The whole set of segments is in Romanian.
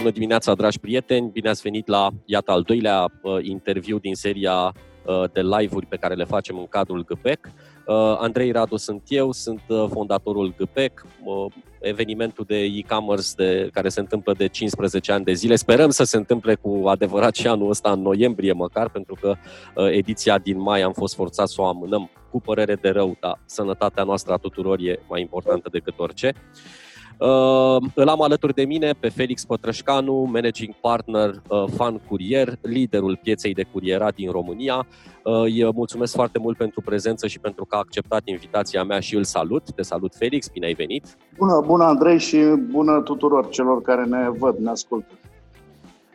Bună dimineața, dragi prieteni! Bine ați venit la, iată, al doilea uh, interviu din seria uh, de live-uri pe care le facem în cadrul GPEC. Uh, Andrei Radu sunt eu, sunt uh, fondatorul GPEC, uh, evenimentul de e-commerce de, care se întâmplă de 15 ani de zile. Sperăm să se întâmple cu adevărat și anul ăsta, în noiembrie măcar, pentru că uh, ediția din mai am fost forțat să o amânăm cu părere de rău, dar sănătatea noastră a tuturor e mai importantă decât orice. Uh, îl am alături de mine pe Felix Pătrășcanu, managing partner uh, Fan Curier, liderul pieței de curierat din România. Uh, îi mulțumesc foarte mult pentru prezență și pentru că a acceptat invitația mea și îl salut. Te salut, Felix, bine ai venit! Bună, bună, Andrei, și bună tuturor celor care ne văd, ne ascultă.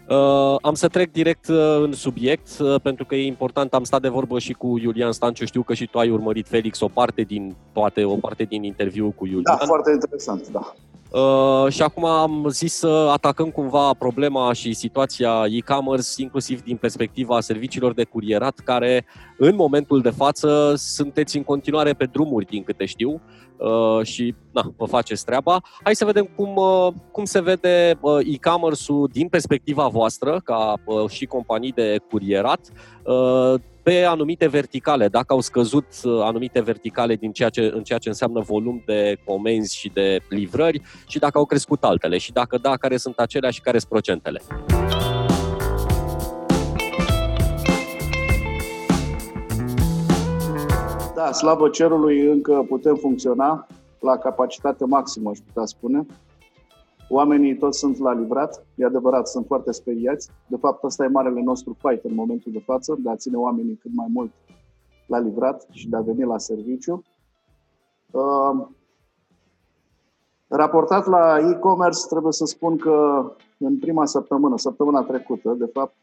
Uh, am să trec direct uh, în subiect, uh, pentru că e important, am stat de vorbă și cu Iulian Stanciu, știu că și tu ai urmărit, Felix, o parte din, poate o parte din interviu cu Iulian. Da, foarte interesant, da. Uh, și acum am zis să atacăm cumva problema și situația e-commerce, inclusiv din perspectiva serviciilor de curierat, care în momentul de față sunteți în continuare pe drumuri, din câte știu, uh, și na, vă faceți treaba. Hai să vedem cum, uh, cum se vede uh, e-commerce-ul din perspectiva voastră, ca uh, și companii de curierat, uh, pe anumite verticale, dacă au scăzut uh, anumite verticale din ceea ce, în ceea ce înseamnă volum de comenzi și de livrări și dacă au crescut altele și dacă da, care sunt acelea și care sunt procentele. Da, slavă cerului încă putem funcționa la capacitate maximă, aș putea spune. Oamenii toți sunt la livrat, e adevărat, sunt foarte speriați. De fapt, ăsta e marele nostru fight în momentul de față, de a ține oamenii cât mai mult la livrat și de a veni la serviciu. Uh, raportat la e-commerce, trebuie să spun că în prima săptămână, săptămâna trecută, de fapt,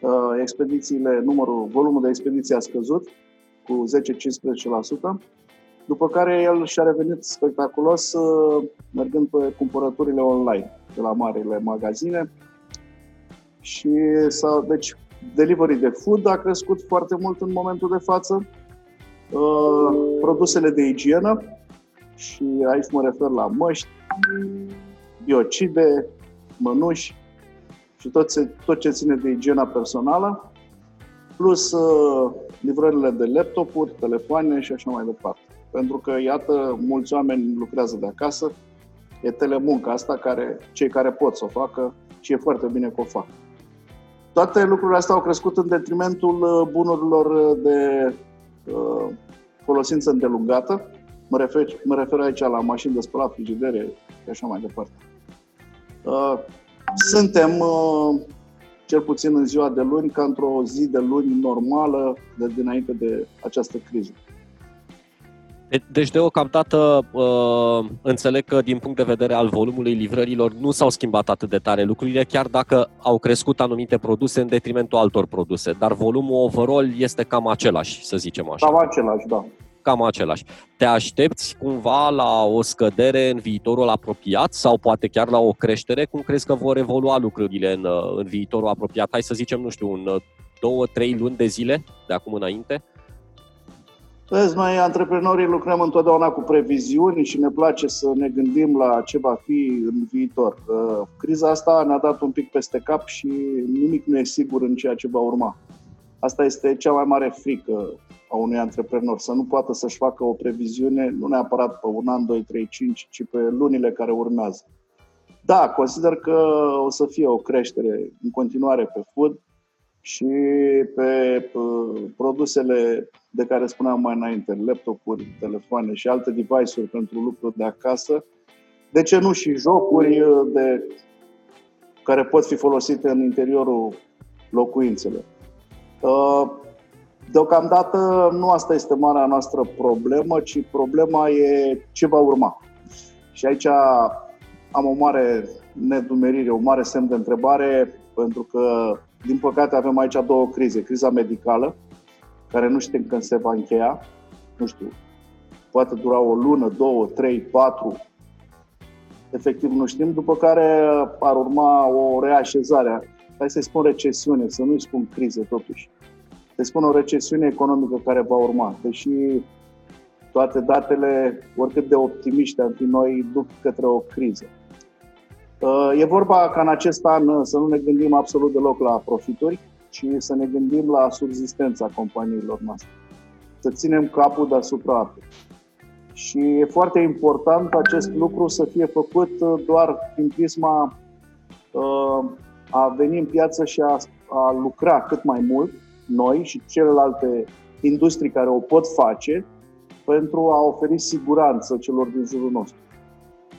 uh, expedițiile, numărul, volumul de expediții a scăzut cu 10-15%. După care el și-a revenit spectaculos uh, mergând pe cumpărăturile online de la marile magazine. Și s-a, deci delivery de food a crescut foarte mult în momentul de față. Uh, produsele de igienă și aici mă refer la măști, biocide, mănuși și tot, ce, tot ce ține de igiena personală, plus uh, livrările de laptopuri, telefoane și așa mai departe. Pentru că, iată, mulți oameni lucrează de acasă, e telemunca asta care cei care pot să o facă și e foarte bine că o fac. Toate lucrurile astea au crescut în detrimentul uh, bunurilor de uh, folosință îndelungată. Mă refer, mă refer aici la mașini de spălat, frigidere și așa mai departe. Uh, suntem, uh, cel puțin în ziua de luni, ca într-o zi de luni normală de dinainte de această criză. Deci, deocamdată, uh, înțeleg că din punct de vedere al volumului livrărilor nu s-au schimbat atât de tare lucrurile, chiar dacă au crescut anumite produse în detrimentul altor produse. Dar volumul overall este cam același, să zicem așa. Cam același, da. Cam același. Te aștepți cumva la o scădere în viitorul apropiat sau poate chiar la o creștere? Cum crezi că vor evolua lucrurile în, uh, în viitorul apropiat? Hai să zicem, nu știu, în uh, două, trei luni de zile de acum înainte? Vezi, noi, antreprenorii, lucrăm întotdeauna cu previziuni și ne place să ne gândim la ce va fi în viitor. Uh, criza asta ne-a dat un pic peste cap și nimic nu e sigur în ceea ce va urma. Asta este cea mai mare frică a unui antreprenor, să nu poată să-și facă o previziune, nu neapărat pe un an, doi, trei, cinci, ci pe lunile care urmează. Da, consider că o să fie o creștere în continuare pe food, și pe produsele de care spuneam mai înainte, laptopuri, telefoane și alte device-uri pentru lucruri de acasă, de ce nu și jocuri uh, de, care pot fi folosite în interiorul locuințelor. Uh, deocamdată nu asta este marea noastră problemă, ci problema e ce va urma. Și aici am o mare nedumerire, o mare semn de întrebare, pentru că din păcate avem aici două crize. Criza medicală, care nu știm când se va încheia, nu știu, poate dura o lună, două, trei, patru, efectiv nu știm, după care ar urma o reașezare. Hai să-i spun recesiune, să nu-i spun crize totuși. Să-i spun o recesiune economică care va urma, deși toate datele, oricât de optimiști am fi noi, duc către o criză. E vorba ca în acest an să nu ne gândim absolut deloc la profituri, ci să ne gândim la subzistența companiilor noastre. Să ținem capul deasupra apei. Și e foarte important acest lucru să fie făcut doar prin prisma a veni în piață și a, a lucra cât mai mult, noi și celelalte industrii care o pot face, pentru a oferi siguranță celor din jurul nostru.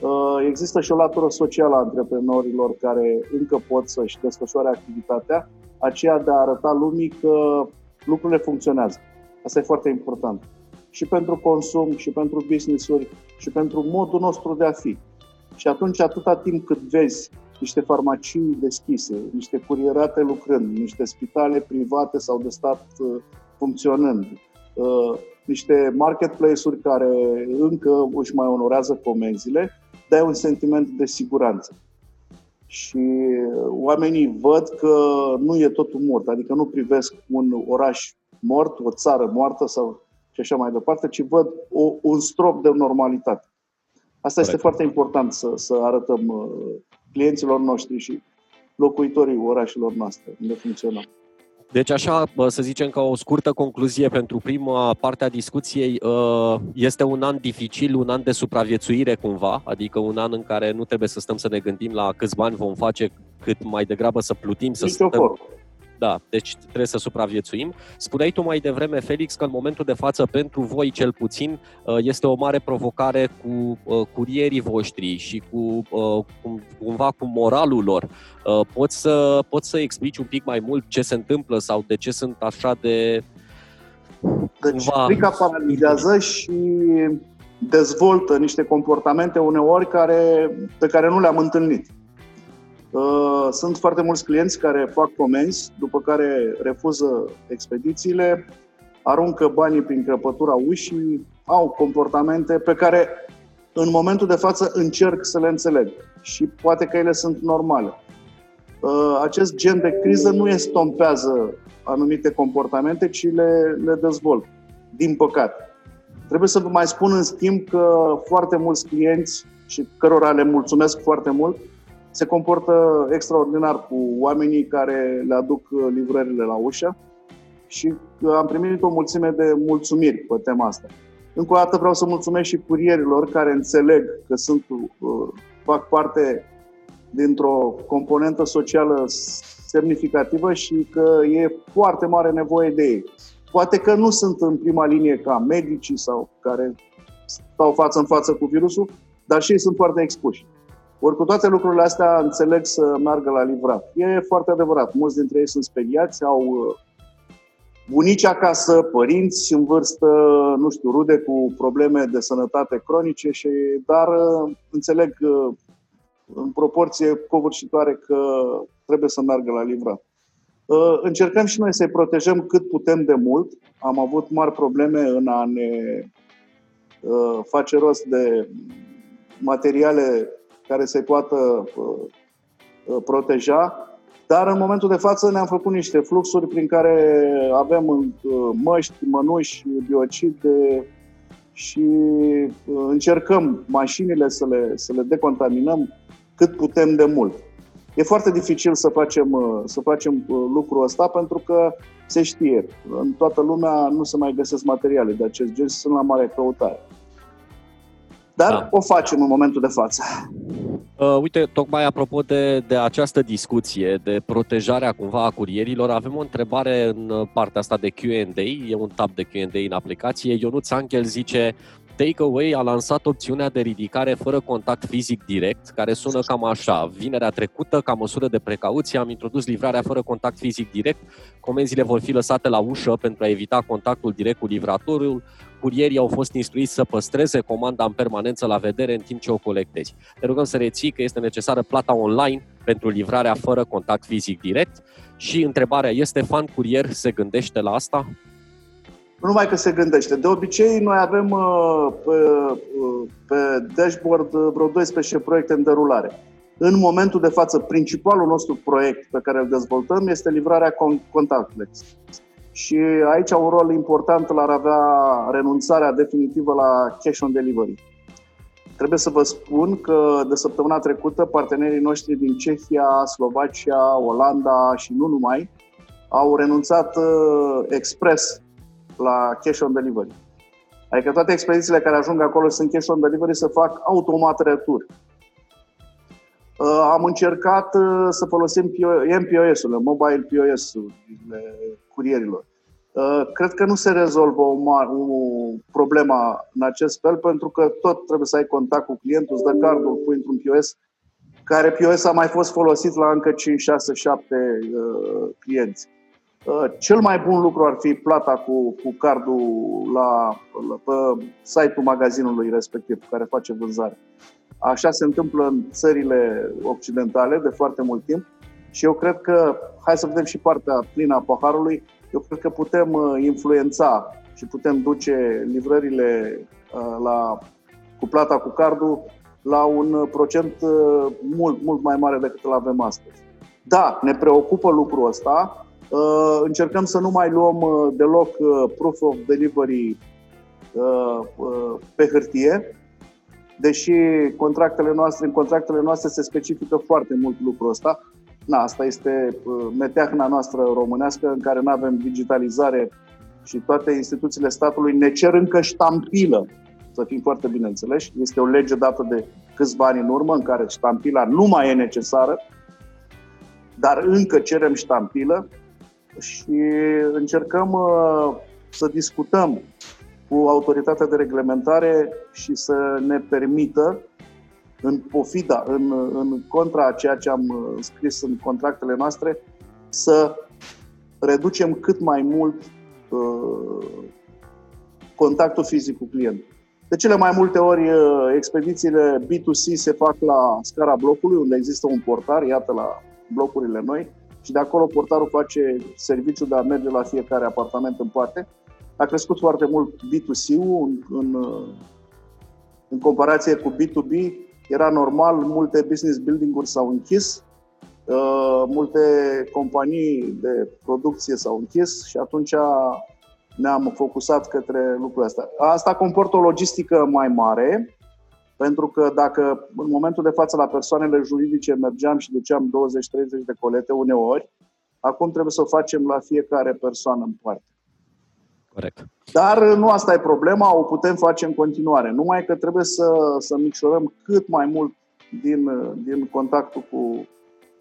Uh, există și o latură socială a antreprenorilor care încă pot să-și desfășoare activitatea, aceea de a arăta lumii că lucrurile funcționează. Asta e foarte important. Și pentru consum, și pentru business-uri, și pentru modul nostru de a fi. Și atunci, atâta timp cât vezi niște farmacii deschise, niște curierate lucrând, niște spitale private sau de stat uh, funcționând, uh, niște marketplace-uri care încă își mai onorează comenzile, dai un sentiment de siguranță. Și oamenii văd că nu e totul mort, adică nu privesc un oraș mort, o țară moartă sau și așa mai departe, ci văd o, un strop de normalitate. Asta Corect. este foarte important să, să arătăm uh, clienților noștri și locuitorii orașelor noastre unde funcționăm. Deci așa, să zicem că o scurtă concluzie pentru prima parte a discuției, ă, este un an dificil, un an de supraviețuire cumva, adică un an în care nu trebuie să stăm să ne gândim la câți bani vom face, cât mai degrabă să plutim, să stăm, da, deci trebuie să supraviețuim. Spuneai tu mai devreme, Felix, că în momentul de față, pentru voi cel puțin, uh, este o mare provocare cu uh, curierii voștri și cu uh, cumva cu moralul lor. Poți să, poți să explici un pic mai mult ce se întâmplă sau de ce sunt așa de... Deci, frica paralizează și dezvoltă niște comportamente uneori care, pe care nu le-am întâlnit. Uh, sunt foarte mulți clienți care fac comenzi, după care refuză expedițiile, aruncă banii prin crăpătura ușii, au comportamente pe care în momentul de față încerc să le înțeleg și poate că ele sunt normale. Uh, acest gen de criză nu estompează anumite comportamente, ci le, le dezvoltă, din păcate. Trebuie să vă mai spun în schimb că foarte mulți clienți și cărora le mulțumesc foarte mult, se comportă extraordinar cu oamenii care le aduc livrările la ușă și am primit o mulțime de mulțumiri pe tema asta. Încă o dată vreau să mulțumesc și curierilor care înțeleg că sunt, uh, fac parte dintr-o componentă socială semnificativă și că e foarte mare nevoie de ei. Poate că nu sunt în prima linie ca medicii sau care stau față în față cu virusul, dar și ei sunt foarte expuși. Ori cu toate lucrurile astea înțeleg să meargă la livrat. E foarte adevărat. Mulți dintre ei sunt speriați, au uh, bunici acasă, părinți în vârstă, nu știu, rude cu probleme de sănătate cronice, și, dar uh, înțeleg uh, în proporție covârșitoare că trebuie să meargă la livrat. Încercăm și noi să-i protejăm cât putem de mult. Am avut mari probleme în a ne face rost de materiale care se poată uh, uh, proteja, dar în momentul de față ne-am făcut niște fluxuri prin care avem uh, măști, mănuși, biocide și încercăm mașinile să le, să le decontaminăm cât putem de mult. E foarte dificil să facem, să facem lucrul ăsta pentru că se știe, în toată lumea nu se mai găsesc materiale de acest gen, sunt la mare căutare. Dar da. o facem în momentul de față. Uh, uite, tocmai apropo de, de această discuție, de protejarea cumva a curierilor, avem o întrebare în partea asta de Q&A, e un tab de Q&A în aplicație. Ionuț Angel zice, Takeaway a lansat opțiunea de ridicare fără contact fizic direct, care sună cam așa. Vinerea trecută, ca măsură de precauție, am introdus livrarea fără contact fizic direct. Comenzile vor fi lăsate la ușă pentru a evita contactul direct cu livratorul curierii au fost instruiți să păstreze comanda în permanență la vedere în timp ce o colectezi. Te rugăm să reții că este necesară plata online pentru livrarea fără contact fizic direct și întrebarea este, fan curier se gândește la asta? Nu numai că se gândește. De obicei, noi avem uh, pe, uh, pe dashboard uh, vreo 12 proiecte în derulare. În momentul de față, principalul nostru proiect pe care îl dezvoltăm este livrarea contactless și aici un rol important l-ar avea renunțarea definitivă la cash on delivery. Trebuie să vă spun că de săptămâna trecută partenerii noștri din Cehia, Slovacia, Olanda și nu numai au renunțat uh, expres la cash on delivery. Adică toate expedițiile care ajung acolo sunt cash on delivery să fac automat retur. Uh, am încercat uh, să folosim MPOS-urile, mobile POS-urile curierilor. Uh, cred că nu se rezolvă o, mare, o problemă în acest fel, pentru că tot trebuie să ai contact cu clientul, îți dă cardul, pui într-un POS, care POS a mai fost folosit la încă 5, 6, 7 uh, clienți. Uh, cel mai bun lucru ar fi plata cu, cu cardul la, la, pe site-ul magazinului respectiv, care face vânzare. Așa se întâmplă în țările occidentale de foarte mult timp și eu cred că, hai să vedem și partea plină a paharului, eu cred că putem uh, influența și putem duce livrările uh, la, cu plata cu cardul la un procent mult, mult mai mare decât îl avem astăzi. Da, ne preocupă lucrul ăsta, Uh, încercăm să nu mai luăm uh, deloc uh, proof of delivery pe hârtie, deși contractele noastre, în contractele noastre se specifică foarte mult lucrul ăsta. Na, asta este meteahna noastră românească în care nu avem digitalizare și toate instituțiile statului ne cer încă ștampilă, să fim foarte bine înțeleși. Este o lege dată de câțiva ani în urmă în care ștampila nu mai e necesară, dar încă cerem ștampilă și încercăm uh, să discutăm cu autoritatea de reglementare și să ne permită, în pofida, în, în contra a ceea ce am uh, scris în contractele noastre, să reducem cât mai mult uh, contactul fizic cu clientul. De cele mai multe ori, uh, expedițiile B2C se fac la scara blocului, unde există un portar, iată la blocurile noi, și de acolo portarul face serviciul de a merge la fiecare apartament în parte. A crescut foarte mult B2C-ul în, în, în comparație cu B2B. Era normal, multe business building-uri s-au închis, uh, multe companii de producție s-au închis și atunci ne-am focusat către lucrurile astea. Asta comportă o logistică mai mare, pentru că dacă în momentul de față la persoanele juridice mergeam și duceam 20-30 de colete uneori, acum trebuie să o facem la fiecare persoană în parte. Corect. Dar nu asta e problema, o putem face în continuare. Numai că trebuie să, să micșorăm cât mai mult din, din contactul cu,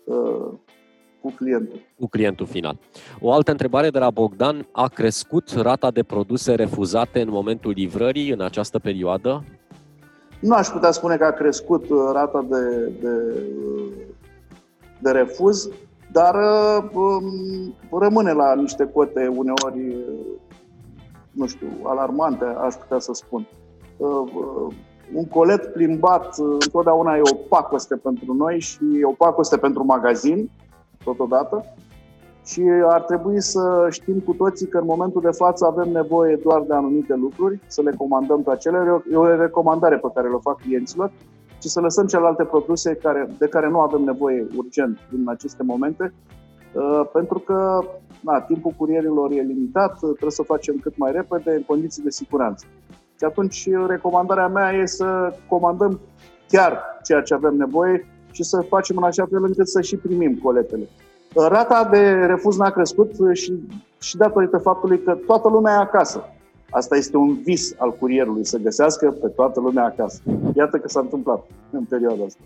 uh, cu clientul. Cu clientul final. O altă întrebare de la Bogdan. A crescut rata de produse refuzate în momentul livrării în această perioadă? Nu aș putea spune că a crescut uh, rata de, de, de refuz, dar uh, um, rămâne la niște cote uneori, nu știu, alarmante, aș putea să spun. Uh, un colet plimbat întotdeauna e o pacoste pentru noi și e o pacoste pentru magazin, totodată și ar trebui să știm cu toții că în momentul de față avem nevoie doar de anumite lucruri, să le comandăm pe acele, e o recomandare pe care le fac clienților și să lăsăm celelalte produse care, de care nu avem nevoie urgent în aceste momente, uh, pentru că na, timpul curierilor e limitat, trebuie să facem cât mai repede în condiții de siguranță. Și atunci recomandarea mea e să comandăm chiar ceea ce avem nevoie și să facem în așa fel încât să și primim coletele. Rata de refuz n-a crescut și, și datorită faptului că toată lumea e acasă. Asta este un vis al curierului, să găsească pe toată lumea acasă. Iată că s-a întâmplat în perioada asta.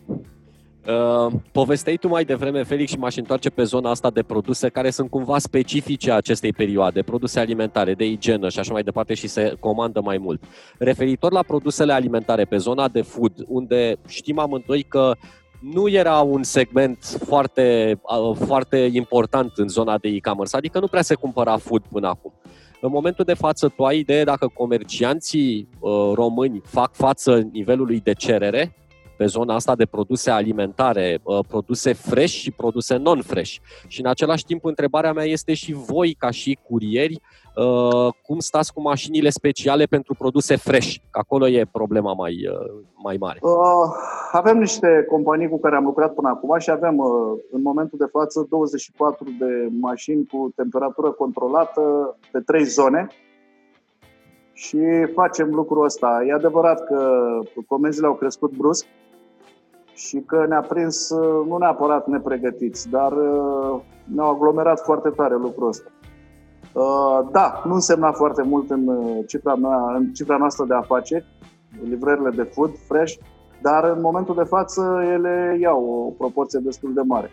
Uh, povesteai tu mai devreme, Felix, și m-aș întoarce pe zona asta de produse care sunt cumva specifice acestei perioade, produse alimentare, de igienă și așa mai departe și se comandă mai mult. Referitor la produsele alimentare pe zona de food, unde știm amândoi că nu era un segment foarte, foarte important în zona de e-commerce, adică nu prea se cumpăra food până acum. În momentul de față, tu ai idee dacă comercianții uh, români fac față nivelului de cerere pe zona asta de produse alimentare, uh, produse fresh și produse non-fresh. Și în același timp, întrebarea mea este și voi, ca și curieri, Uh, cum stați cu mașinile speciale pentru produse fresh? Că acolo e problema mai, uh, mai mare. Uh, avem niște companii cu care am lucrat până acum și avem uh, în momentul de față 24 de mașini cu temperatură controlată pe trei zone și facem lucrul ăsta. E adevărat că comenzile au crescut brusc și că ne-a prins nu neapărat nepregătiți, dar ne-au aglomerat foarte tare lucrul ăsta. Da, nu însemna foarte mult în cifra, mea, în cifra noastră de afaceri, livrările de food fresh, dar în momentul de față ele iau o proporție destul de mare.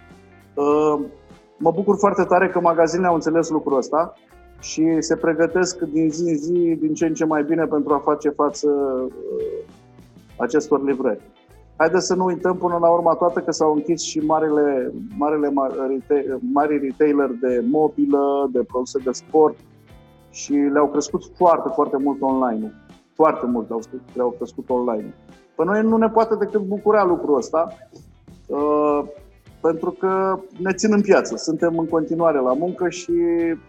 Mă bucur foarte tare că magazinele au înțeles lucrul ăsta și se pregătesc din zi în zi din ce în ce mai bine pentru a face față uh, acestor livrări. Haideți să nu uităm până la urmă toată că s-au închis și marile, marile mari retailer de mobilă, de produse de sport și le-au crescut foarte, foarte mult online. Foarte mult le-au, le-au crescut online. Pe noi nu ne poate decât bucura lucrul ăsta. Uh, pentru că ne țin în piață. Suntem în continuare la muncă și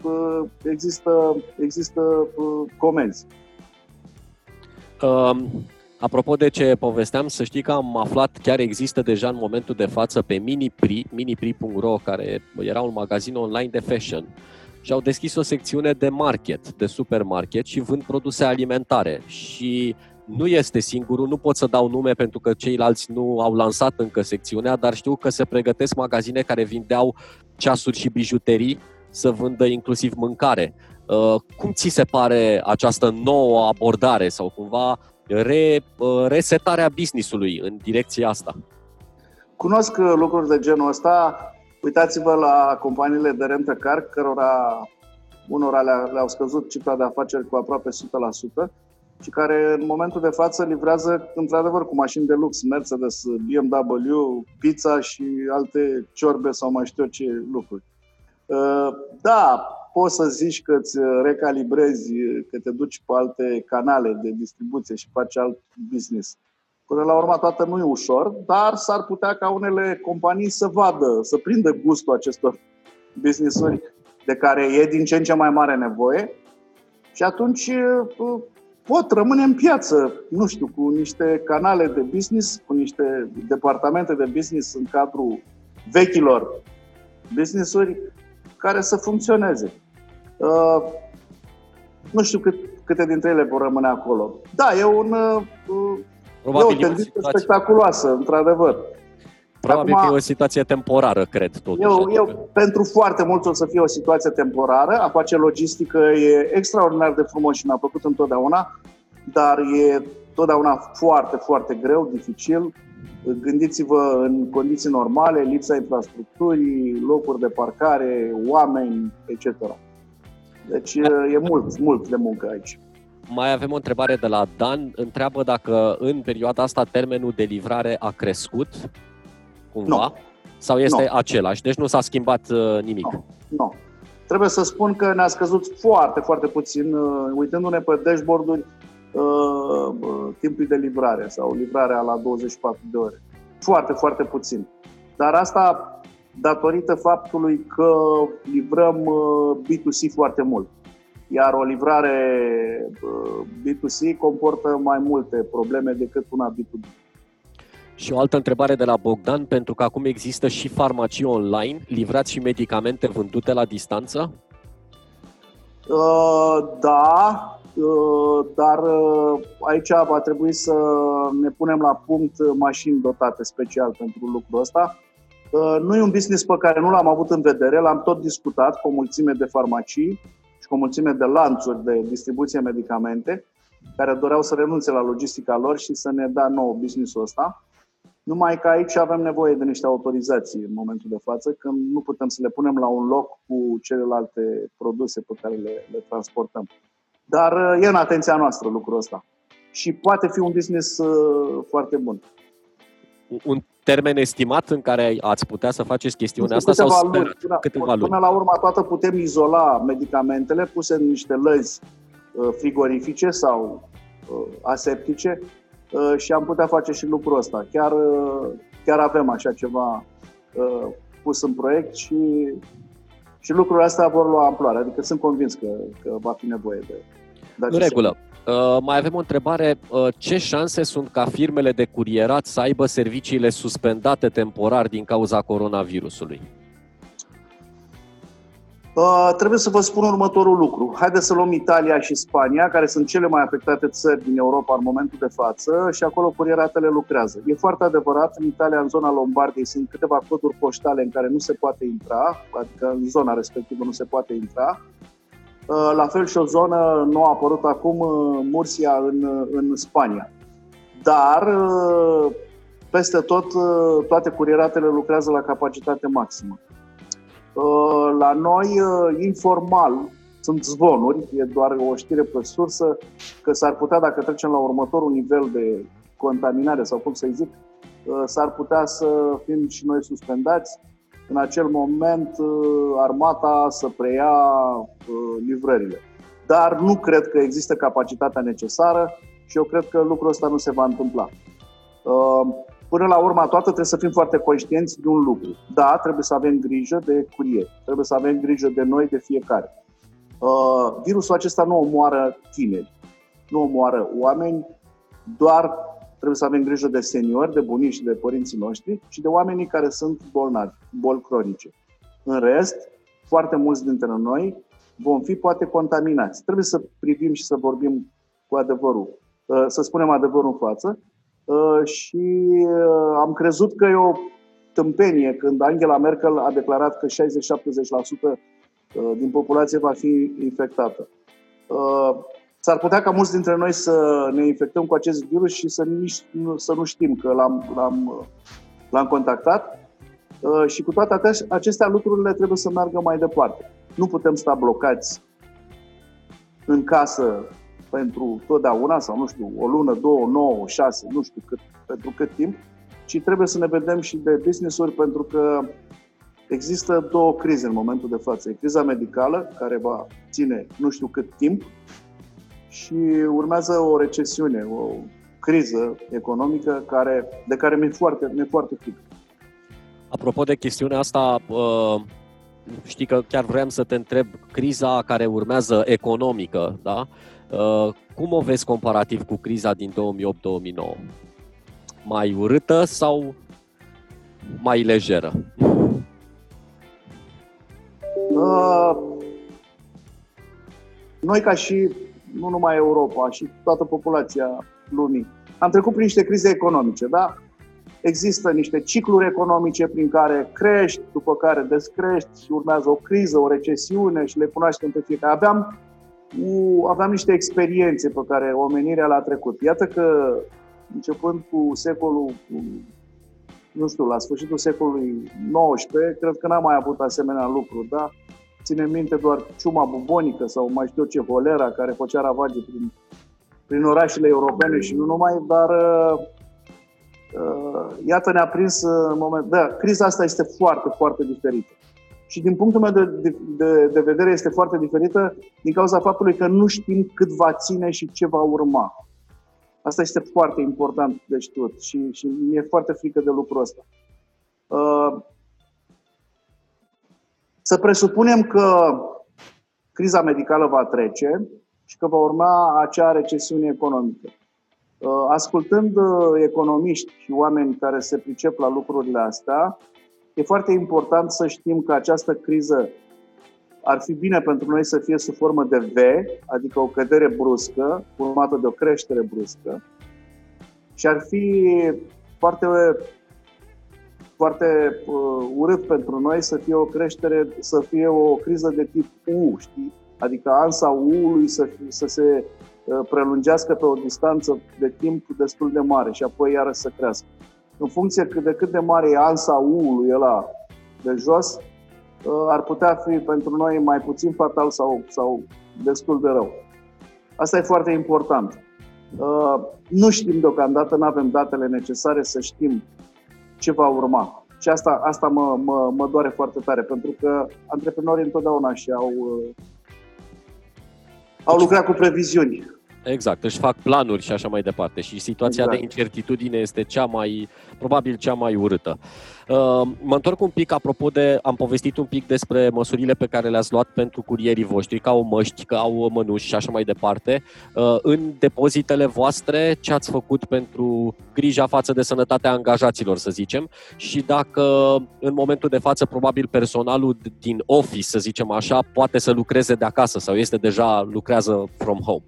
uh, există, există uh, comenzi. Um, apropo de ce povesteam, să știi că am aflat, chiar există deja în momentul de față pe Minipri, minipri.ro, care era un magazin online de fashion, și au deschis o secțiune de market, de supermarket și vând produse alimentare. Și nu este singurul, nu pot să dau nume pentru că ceilalți nu au lansat încă secțiunea, dar știu că se pregătesc magazine care vindeau ceasuri și bijuterii să vândă inclusiv mâncare. Uh, cum ți se pare această nouă abordare sau cumva re, uh, resetarea businessului în direcția asta? Cunosc lucruri de genul ăsta. Uitați-vă la companiile de rentă car, cărora unora le-au scăzut cifra de afaceri cu aproape 100%, și care în momentul de față livrează într-adevăr cu mașini de lux, Mercedes, BMW, pizza și alte ciorbe sau mai știu ce lucruri. Uh, da, poți să zici că îți recalibrezi, că te duci pe alte canale de distribuție și faci alt business. Până la urmă, toată nu e ușor, dar s-ar putea ca unele companii să vadă, să prindă gustul acestor business-uri de care e din ce în ce mai mare nevoie și atunci uh, pot rămâne în piață, nu știu, cu niște canale de business, cu niște departamente de business în cadrul vechilor business-uri care să funcționeze. Uh, nu știu cât, câte dintre ele vor rămâne acolo. Da, e, un, uh, e o tendință spectaculoasă, într-adevăr. Probabil Acum, că e o situație temporară, cred, totuși. Eu, eu, pentru foarte mulți o să fie o situație temporară. A face logistică e extraordinar de frumos și mi-a plăcut întotdeauna, dar e totdeauna foarte, foarte greu, dificil. Gândiți-vă în condiții normale, lipsa infrastructurii, locuri de parcare, oameni, etc. Deci e mult, mult de muncă aici. Mai avem o întrebare de la Dan. Întreabă dacă în perioada asta termenul de livrare a crescut cumva? Nu. Sau este nu. același? Deci nu s-a schimbat uh, nimic? Nu. nu. Trebuie să spun că ne-a scăzut foarte, foarte puțin, uh, uitându-ne pe dashboard-uri, uh, timpul de livrare sau livrarea la 24 de ore. Foarte, foarte puțin. Dar asta datorită faptului că livrăm uh, B2C foarte mult. Iar o livrare uh, B2C comportă mai multe probleme decât una B2B. Și o altă întrebare de la Bogdan, pentru că acum există și farmacii online, livrați și medicamente vândute la distanță? Uh, da, uh, dar uh, aici va trebui să ne punem la punct mașini dotate special pentru lucrul ăsta. Uh, nu e un business pe care nu l-am avut în vedere, l-am tot discutat cu o mulțime de farmacii și cu o mulțime de lanțuri de distribuție medicamente care doreau să renunțe la logistica lor și să ne dea nou business-ul ăsta. Numai că aici avem nevoie de niște autorizații în momentul de față, când nu putem să le punem la un loc cu celelalte produse pe care le, le transportăm. Dar e în atenția noastră lucrul ăsta. Și poate fi un business uh, foarte bun. Un termen estimat în care ați putea să faceți chestiunea asta? Sau luni, până, câteva luni? Până la urmă, toată putem izola medicamentele puse în niște lăzi uh, frigorifice sau uh, aseptice Uh, și am putea face și lucrul ăsta. Chiar, uh, chiar avem așa ceva uh, pus în proiect și, și lucrurile astea vor lua amploare. Adică sunt convins că, că va fi nevoie de, de În regulă. Uh, mai avem o întrebare. Uh, ce șanse sunt ca firmele de curierat să aibă serviciile suspendate temporar din cauza coronavirusului? Uh, trebuie să vă spun următorul lucru. Haideți să luăm Italia și Spania, care sunt cele mai afectate țări din Europa în momentul de față și acolo curieratele lucrează. E foarte adevărat, în Italia, în zona Lombardiei, sunt câteva coduri poștale în care nu se poate intra, adică în zona respectivă nu se poate intra. Uh, la fel și o zonă nouă a apărut acum, uh, Mursia, în, în Spania. Dar uh, peste tot, uh, toate curieratele lucrează la capacitate maximă. Uh, la noi, uh, informal, sunt zvonuri, e doar o știre pe sursă, că s-ar putea, dacă trecem la următorul nivel de contaminare sau cum să zic, uh, s-ar putea să fim și noi suspendați. În acel moment, armata să preia livrările. Dar nu cred că există capacitatea necesară și eu cred că lucrul ăsta nu se va întâmpla. Până la urmă, toată trebuie să fim foarte conștienți de un lucru. Da, trebuie să avem grijă de curier, trebuie să avem grijă de noi, de fiecare. Uh, virusul acesta nu omoară tineri, nu omoară oameni, doar trebuie să avem grijă de seniori, de bunici și de părinții noștri și de oamenii care sunt bolnavi, boli cronice. În rest, foarte mulți dintre noi vom fi poate contaminați. Trebuie să privim și să vorbim cu adevărul, uh, să spunem adevărul în față Uh, și uh, am crezut că e o tâmpenie când Angela Merkel a declarat că 60-70% uh, din populație va fi infectată. S-ar putea ca mulți dintre noi să ne infectăm cu acest virus și să, nici, să nu știm că l-am, l-am, l-am contactat. Și cu toate acestea, lucrurile trebuie să meargă mai departe. Nu putem sta blocați în casă pentru totdeauna sau, nu știu, o lună, două, nouă, șase, nu știu cât, pentru cât timp, ci trebuie să ne vedem și de business-uri pentru că există două crize în momentul de față. E criza medicală, care va ține nu știu cât timp, și urmează o recesiune, o criză economică care, de care mi-e foarte, mi-e foarte frică. Apropo de chestiunea asta, știi că chiar vreau să te întreb, criza care urmează economică, da? Uh, cum o vezi comparativ cu criza din 2008-2009? Mai urâtă sau mai lejeră? Uh, noi ca și nu numai Europa, și toată populația lumii, am trecut prin niște crize economice, da? Există niște cicluri economice prin care crești, după care descrești și urmează o criză, o recesiune și le cunoaștem pe fiecare. Aveam cu, aveam niște experiențe pe care omenirea le-a trecut. Iată că, începând cu secolul, nu știu, la sfârșitul secolului XIX, cred că n-am mai avut asemenea lucruri, da? Ține minte doar ciuma bubonică sau mai știu ce, holera, care făcea ravage prin, prin orașele europene și nu numai, dar uh, iată ne-a prins în moment. Da, criza asta este foarte, foarte diferită și din punctul meu de, de, de, de vedere este foarte diferită din cauza faptului că nu știm cât va ține și ce va urma. Asta este foarte important de știut și, și mi-e foarte frică de lucrul ăsta. Uh, să presupunem că criza medicală va trece și că va urma acea recesiune economică. Uh, ascultând uh, economiști și oameni care se pricep la lucrurile astea, E foarte important să știm că această criză ar fi bine pentru noi să fie sub formă de V, adică o cădere bruscă, urmată de o creștere bruscă, și ar fi foarte, foarte uh, urât pentru noi să fie o creștere, să fie o criză de tip U, știi? Adică ansa U-ului să, să se uh, prelungească pe o distanță de timp destul de mare și apoi iară să crească în funcție de cât de mare e ansa U-ului ăla de jos, uh, ar putea fi pentru noi mai puțin fatal sau, sau destul de rău. Asta e foarte important. Uh, nu știm deocamdată, nu avem datele necesare să știm ce va urma. Și asta, asta mă, mă, mă doare foarte tare, pentru că antreprenorii întotdeauna și au, uh, au lucrat cu previziuni. Exact, își fac planuri și așa mai departe. Și situația exact. de incertitudine este cea mai, probabil cea mai urâtă. Uh, mă întorc un pic, apropo de, am povestit un pic despre măsurile pe care le-ați luat pentru curierii voștri, că au măști, că au mănuși și așa mai departe. Uh, în depozitele voastre, ce ați făcut pentru grija față de sănătatea angajaților, să zicem, și dacă în momentul de față probabil personalul din office, să zicem așa, poate să lucreze de acasă sau este deja lucrează from home?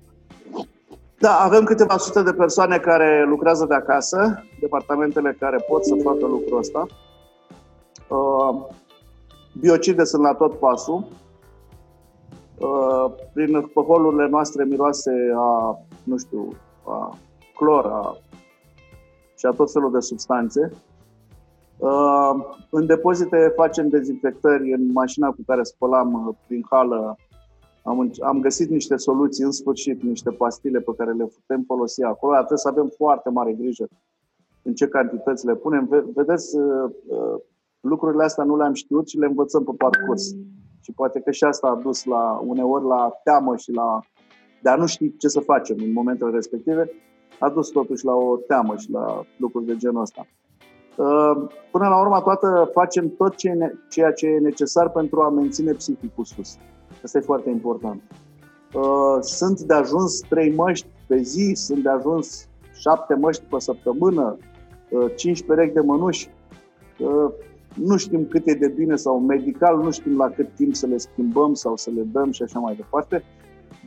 Da, avem câteva sute de persoane care lucrează de acasă, departamentele care pot să facă lucrul ăsta. Uh, biocide sunt la tot pasul. Uh, prin păholurile noastre miroase a, nu știu, a clor a, și a tot felul de substanțe. Uh, în depozite facem dezinfectări în mașina cu care spălam prin hală am, am găsit niște soluții, în sfârșit, niște pastile pe care le putem folosi acolo. Trebuie să avem foarte mare grijă în ce cantități le punem. Vedeți, uh, uh, lucrurile astea nu le-am știut și le învățăm pe parcurs. Și poate că și asta a dus la uneori la teamă și la de a nu ști ce să facem în momentele respective, a dus totuși la o teamă și la lucruri de genul ăsta. Uh, până la urmă, toată facem tot ceea ce e necesar pentru a menține psihicul sus. Asta e foarte important. Uh, sunt de ajuns trei măști pe zi, sunt de ajuns șapte măști pe săptămână, uh, cinci perechi de mănuși. Uh, nu știm cât e de bine sau medical, nu știm la cât timp să le schimbăm sau să le dăm și așa mai departe,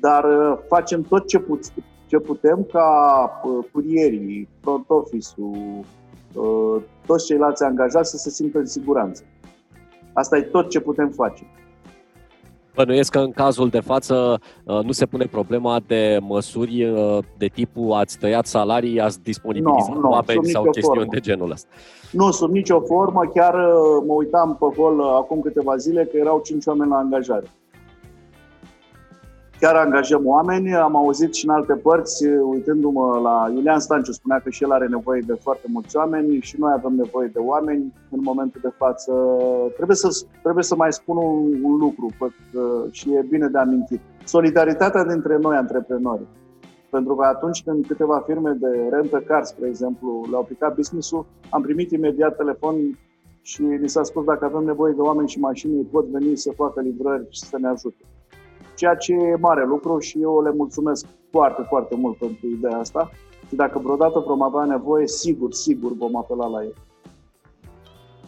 dar facem tot ce, put- ce putem ca curierii, front office-ul, toți ceilalți angajați să se simtă în siguranță. Asta e tot ce putem face. Bănuiesc că în cazul de față uh, nu se pune problema de măsuri uh, de tipul ați tăiat salarii, ați disponibilizat no, no, oameni sau chestiuni formă. de genul ăsta. Nu, sub nicio formă. Chiar uh, mă uitam pe hol acum câteva zile că erau cinci oameni la angajare chiar angajăm oameni. Am auzit și în alte părți, uitându-mă la Iulian Stanciu, spunea că și el are nevoie de foarte mulți oameni și noi avem nevoie de oameni în momentul de față. Trebuie să, trebuie să mai spun un, un lucru că, și e bine de amintit. Solidaritatea dintre noi, antreprenori. Pentru că atunci când câteva firme de rentă car, spre exemplu, le-au aplicat business-ul, am primit imediat telefon și ni s-a spus dacă avem nevoie de oameni și mașini, pot veni să facă livrări și să ne ajute ceea ce e mare lucru și eu le mulțumesc foarte, foarte mult pentru ideea asta. Și dacă vreodată vom avea nevoie, sigur, sigur vom apela la ei.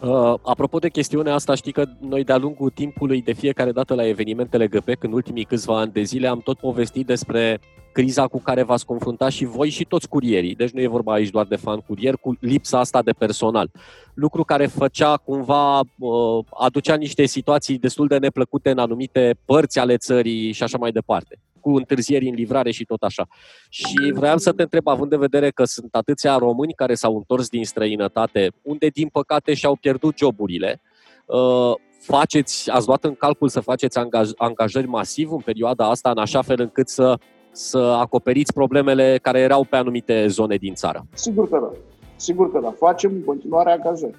Uh, apropo de chestiunea asta, știi că noi de-a lungul timpului, de fiecare dată la evenimentele GPEC, în ultimii câțiva ani de zile, am tot povestit despre criza cu care v-ați confruntat și voi și toți curierii. Deci nu e vorba aici doar de fan curier, cu lipsa asta de personal. Lucru care făcea cumva, uh, aducea niște situații destul de neplăcute în anumite părți ale țării și așa mai departe cu întârzieri în livrare și tot așa. Și vreau să te întreb, având de vedere că sunt atâția români care s-au întors din străinătate, unde din păcate și-au pierdut joburile, uh, faceți, ați luat în calcul să faceți angaj, angajări masiv în perioada asta, în așa fel încât să să acoperiți problemele care erau pe anumite zone din țară? Sigur că da. Sigur că da. Facem în continuare angajări.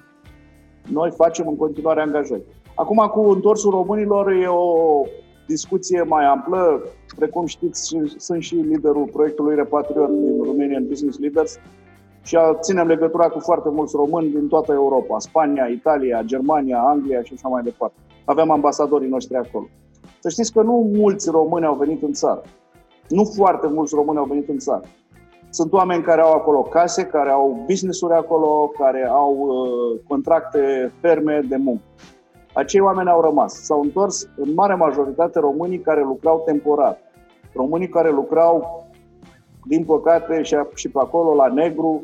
Noi facem în continuare angajări. Acum, cu întorsul românilor, e o discuție mai amplă. Precum știți, sunt și liderul proiectului Repatriot din Romanian Business Leaders și ținem legătura cu foarte mulți români din toată Europa, Spania, Italia, Germania, Anglia și așa mai departe. Avem ambasadorii noștri acolo. Să știți că nu mulți români au venit în țară. Nu foarte mulți români au venit în țară. Sunt oameni care au acolo case, care au business-uri acolo, care au uh, contracte ferme de muncă. Acei oameni au rămas. S-au întors în mare majoritate românii care lucrau temporar. Românii care lucrau, din păcate, și, și pe acolo la negru,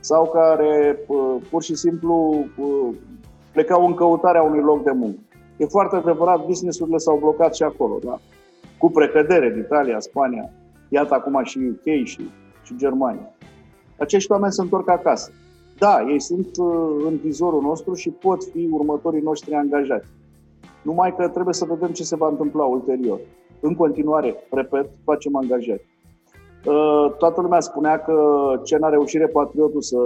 sau care uh, pur și simplu uh, plecau în căutarea unui loc de muncă. E foarte adevărat, businessurile s-au blocat și acolo. Da? cu precădere în Italia, Spania, iată acum și UK și, și Germania. Acești oameni se întorc acasă. Da, ei sunt uh, în vizorul nostru și pot fi următorii noștri angajați. Numai că trebuie să vedem ce se va întâmpla ulterior. În continuare, repet, facem angajări. Uh, toată lumea spunea că ce n-a reușit repatriotul să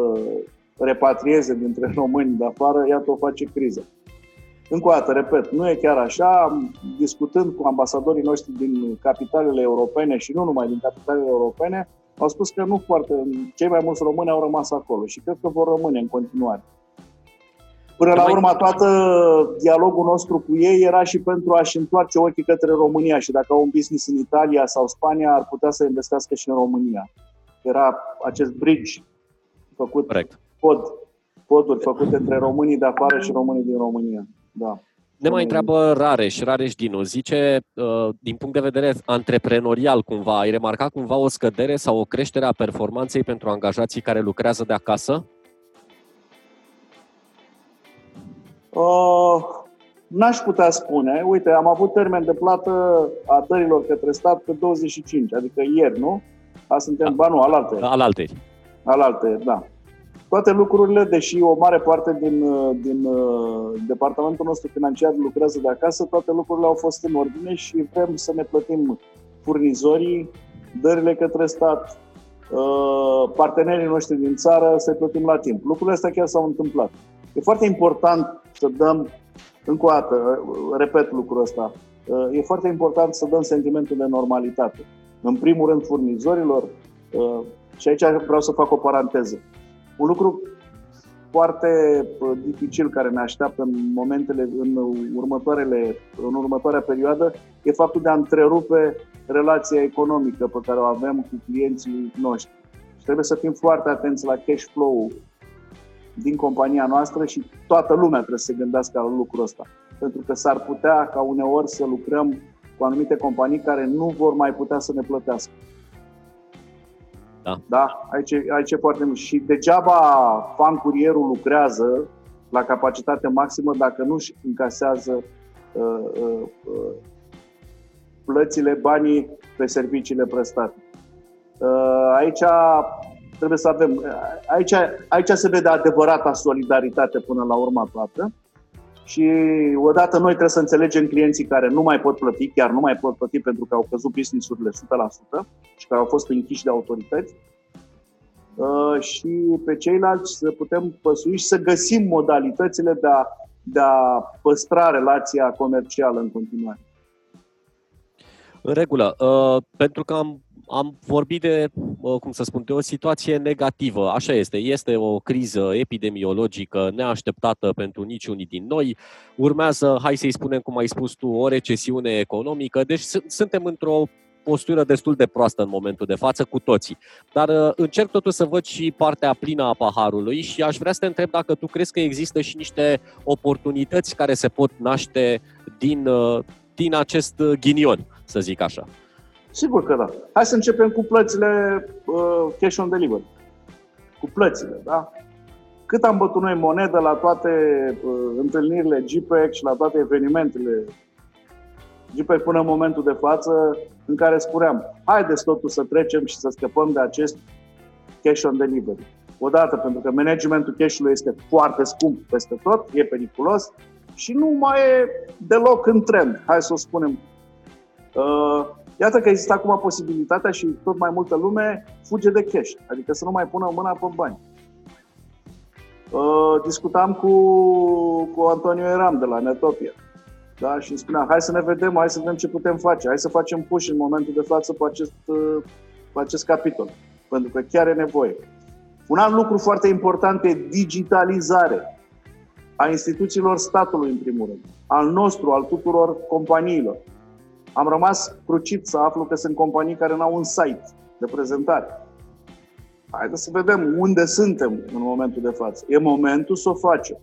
repatrieze dintre români de afară, iată o face criză. Încă o dată, repet, nu e chiar așa. Discutând cu ambasadorii noștri din capitalele europene și nu numai din capitalele europene, au spus că nu foarte, cei mai mulți români au rămas acolo și cred că vor rămâne în continuare. Până la urmă, toată dialogul nostru cu ei era și pentru a-și întoarce ochii către România și dacă au un business în Italia sau Spania, ar putea să investească și în România. Era acest bridge făcut, Correct. pod, poduri făcute între românii de afară și românii din România. Da. Ne mai întreabă Rareș, Rareș Dinu, zice, uh, din punct de vedere antreprenorial cumva, ai remarcat cumva o scădere sau o creștere a performanței pentru angajații care lucrează de acasă? Uh, n-aș putea spune. Uite, am avut termen de plată a dărilor către stat pe 25, adică ieri, nu? A, suntem, da. ba nu, alaltă. Alaltă. Alaltă, da toate lucrurile, deși o mare parte din, din uh, departamentul nostru financiar lucrează de acasă, toate lucrurile au fost în ordine și vrem să ne plătim furnizorii, dările către stat, uh, partenerii noștri din țară să plătim la timp. Lucrurile astea chiar s-au întâmplat. E foarte important să dăm, încă o dată, repet lucrul ăsta, uh, e foarte important să dăm sentimentul de normalitate. În primul rând furnizorilor, și aici vreau să fac o paranteză. Un lucru foarte uh, dificil care ne așteaptă în momentele, în următoarele, în următoarea perioadă, e faptul de a întrerupe relația economică pe care o avem cu clienții noștri. Și trebuie să fim foarte atenți la cash flow din compania noastră și toată lumea trebuie să se gândească la lucrul ăsta. Pentru că s-ar putea ca uneori să lucrăm cu anumite companii care nu vor mai putea să ne plătească. Da. da? Aici, aici e foarte mult. Și degeaba fan curierul lucrează la capacitate maximă dacă nu își încasează uh, uh, uh, plățile, banii pe serviciile prestate. Uh, aici trebuie să avem. Aici, aici se vede adevărata solidaritate până la urma toată. Și odată noi trebuie să înțelegem clienții care nu mai pot plăti, chiar nu mai pot plăti pentru că au căzut business-urile 100% și care au fost închiși de autorități uh, și pe ceilalți să putem păsui și să găsim modalitățile de a, de a păstra relația comercială în continuare. În regulă. Uh, pentru că am am vorbit de, cum să spun, de o situație negativă. Așa este. Este o criză epidemiologică neașteptată pentru niciunii din noi. Urmează, hai să-i spunem cum ai spus tu, o recesiune economică. Deci suntem într-o postură destul de proastă în momentul de față cu toții. Dar uh, încerc totuși să văd și partea plină a paharului și aș vrea să te întreb dacă tu crezi că există și niște oportunități care se pot naște din, uh, din acest ghinion, să zic așa. Sigur că da. Hai să începem cu plățile uh, cash on delivery. Cu plățile, da? Cât am bătut noi monedă la toate uh, întâlnirile GPEC și la toate evenimentele GPEC până în momentul de față în care spuneam haideți totul să trecem și să scăpăm de acest cash on delivery. Odată pentru că managementul cash-ului este foarte scump peste tot, e periculos și nu mai e deloc în trend, hai să o spunem. Uh, Iată că există acum posibilitatea și tot mai multă lume fuge de cash, adică să nu mai pună mâna pe bani. Uh, discutam cu, cu Antonio Eram de la Netopia da? și spunea, hai să ne vedem, hai să vedem ce putem face, hai să facem push în momentul de față pe acest, uh, pe acest capitol, pentru că chiar e nevoie. Un alt lucru foarte important e digitalizare a instituțiilor statului, în primul rând, al nostru, al tuturor companiilor. Am rămas crucit să aflu că sunt companii care n-au un site de prezentare. Haideți să vedem unde suntem în momentul de față. E momentul să o facem.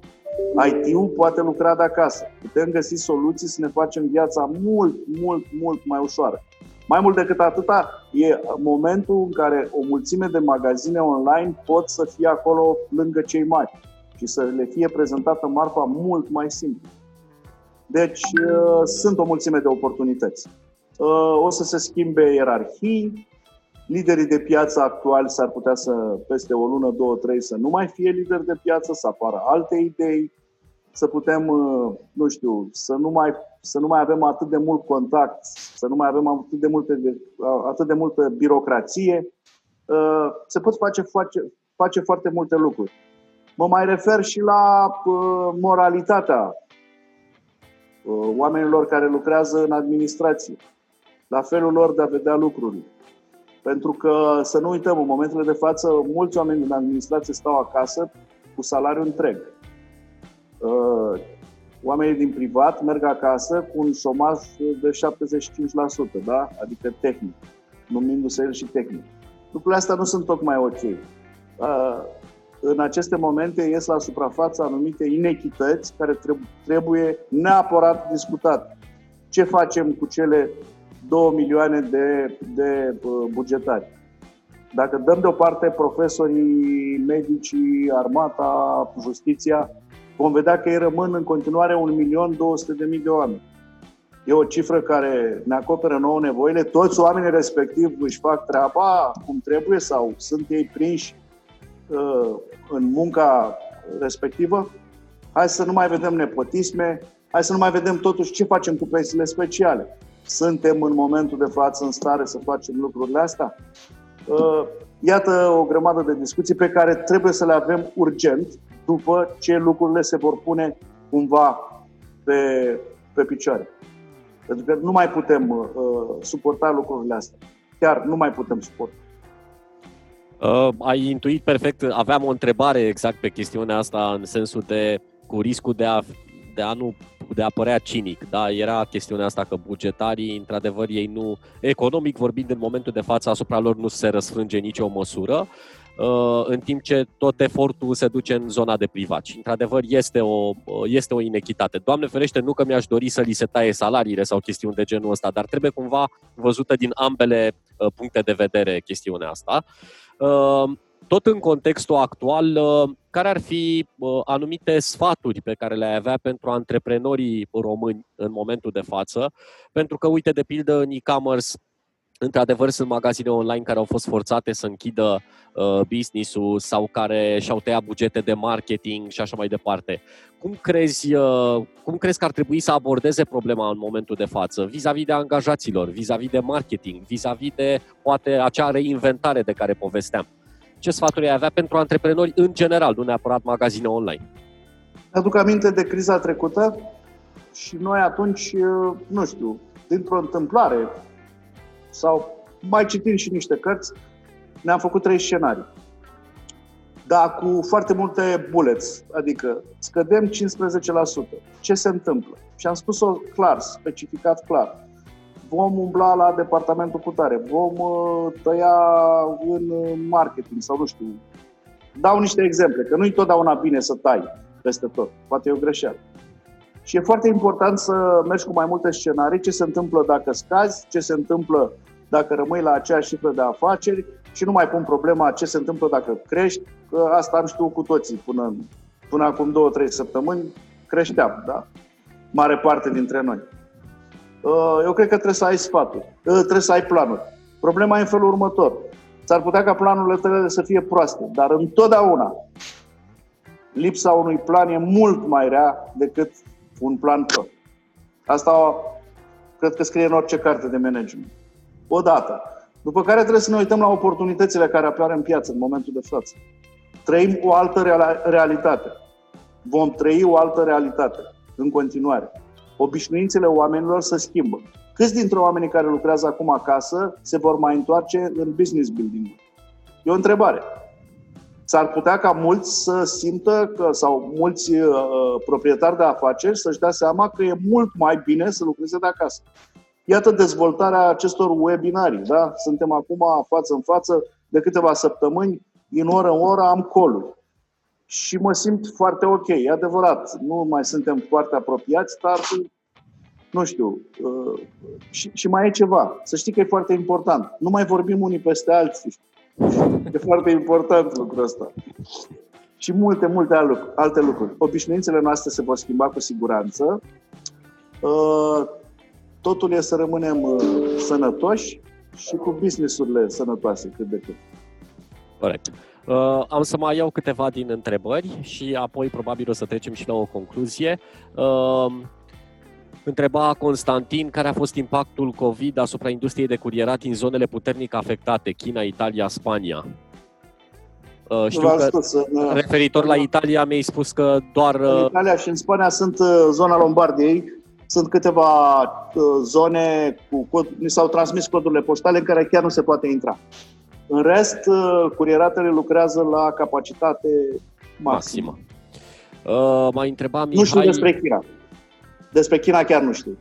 IT-ul poate lucra de acasă. Putem găsi soluții să ne facem viața mult, mult, mult mai ușoară. Mai mult decât atâta, e momentul în care o mulțime de magazine online pot să fie acolo lângă cei mari și să le fie prezentată marfa mult mai simplu. Deci uh, sunt o mulțime de oportunități. Uh, o să se schimbe ierarhii, liderii de piață actuali s-ar putea să, peste o lună, două, trei, să nu mai fie lideri de piață, să apară alte idei, să putem, uh, nu știu, să nu mai, să nu mai avem atât de mult contact, să nu mai avem atât de, multe, atât de multă birocrație. Se pot face, face, face foarte multe lucruri. Mă mai refer și la moralitatea oamenilor care lucrează în administrație, la felul lor de a vedea lucrurile. Pentru că, să nu uităm, în momentele de față, mulți oameni din administrație stau acasă cu salariu întreg. Uh, oamenii din privat merg acasă cu un șomaj de 75%, da? adică tehnic, numindu-se el și tehnic. Lucrurile astea nu sunt tocmai ok. Uh, în aceste momente ies la suprafață anumite inechități care trebuie neapărat discutate. Ce facem cu cele 2 milioane de, de uh, bugetari? Dacă dăm deoparte profesorii, medicii, armata, justiția, vom vedea că ei rămân în continuare 1.200.000 de oameni. E o cifră care ne acoperă nouă nevoile. Toți oamenii respectiv își fac treaba cum trebuie sau sunt ei prinși uh, în munca respectivă. Hai să nu mai vedem nepotisme, hai să nu mai vedem totuși ce facem cu pensiile speciale. Suntem în momentul de față în stare să facem lucrurile astea? Uh, iată o grămadă de discuții pe care trebuie să le avem urgent după ce lucrurile se vor pune cumva pe, pe picioare. Pentru că nu mai putem uh, suporta lucrurile astea. Chiar nu mai putem suporta. Uh, ai intuit perfect. Aveam o întrebare exact pe chestiunea asta în sensul de cu riscul de a, de a nu de a părea cinic. Da? Era chestiunea asta că bugetarii, într-adevăr, ei nu, economic vorbind, în momentul de față, asupra lor nu se răsfrânge nicio măsură. Uh, în timp ce tot efortul se duce în zona de privat. Și, într-adevăr, este o, uh, este o inechitate. Doamne ferește, nu că mi-aș dori să li se taie salariile sau chestiuni de genul ăsta, dar trebuie cumva văzută din ambele uh, puncte de vedere chestiunea asta. Tot în contextul actual, care ar fi anumite sfaturi pe care le-ai avea pentru antreprenorii români în momentul de față? Pentru că, uite, de pildă, în e-commerce Într-adevăr, sunt magazine online care au fost forțate să închidă uh, business-ul sau care și-au tăiat bugete de marketing și așa mai departe. Cum crezi, uh, cum crezi că ar trebui să abordeze problema în momentul de față, vis-a-vis de angajaților, vis-a-vis de marketing, vis-a-vis de poate acea reinventare de care povesteam? Ce sfaturi ai avea pentru antreprenori în general, nu neapărat magazine online? Aduc aminte de criza trecută și noi atunci, uh, nu știu, dintr-o întâmplare, sau mai citim și niște cărți, ne-am făcut trei scenarii. Dar cu foarte multe bullets, adică scădem 15%. Ce se întâmplă? Și am spus-o clar, specificat clar. Vom umbla la departamentul cu tare, vom uh, tăia în marketing sau nu știu. Dau niște exemple, că nu-i totdeauna bine să tai peste tot. Poate e o greșeală. Și e foarte important să mergi cu mai multe scenarii, ce se întâmplă dacă scazi, ce se întâmplă dacă rămâi la aceeași cifră de afaceri și nu mai pun problema ce se întâmplă dacă crești, că asta am știut cu toții până, până acum două, trei săptămâni, creșteam, da? Mare parte dintre noi. Uh, eu cred că trebuie să ai sfaturi, uh, trebuie să ai planuri. Problema e în felul următor. S-ar putea ca planurile tale să fie proaste, dar întotdeauna lipsa unui plan e mult mai rea decât un plan pro. Asta cred că scrie în orice carte de management. Odată. După care trebuie să ne uităm la oportunitățile care apar în piață în momentul de față. Trăim o altă realitate. Vom trăi o altă realitate în continuare. Obișnuințele oamenilor se schimbă. Câți dintre oamenii care lucrează acum acasă se vor mai întoarce în business building? E o întrebare. S-ar putea ca mulți să simtă că, sau mulți uh, proprietari de afaceri să-și dea seama că e mult mai bine să lucreze de acasă. Iată dezvoltarea acestor webinarii. Da? Suntem acum față în față de câteva săptămâni, din oră în oră am coluri. Și mă simt foarte ok, e adevărat. Nu mai suntem foarte apropiați, dar nu știu. Uh, și, și mai e ceva. Să știi că e foarte important. Nu mai vorbim unii peste alții. E foarte important lucrul ăsta. Și multe, multe alte lucruri. Obișnuințele noastre se vor schimba cu siguranță. Uh, totul e să rămânem uh, sănătoși și cu businessurile sănătoase cât de cât. Corect. Uh, am să mai iau câteva din întrebări și apoi probabil o să trecem și la o concluzie. Uh, întreba Constantin care a fost impactul COVID asupra industriei de curierat din zonele puternic afectate, China, Italia, Spania. Uh, știu că spus, referitor la Italia mi-ai spus că doar... În Italia și în Spania sunt uh, zona Lombardiei, Sunt câteva uh, zone cu cod, ni s-au transmis codurile poștale în care chiar nu se poate intra. În rest, uh, curieratele lucrează la capacitate maximă. maximă. Uh, mai întrebam Nu știu despre China. Despre China chiar nu știu.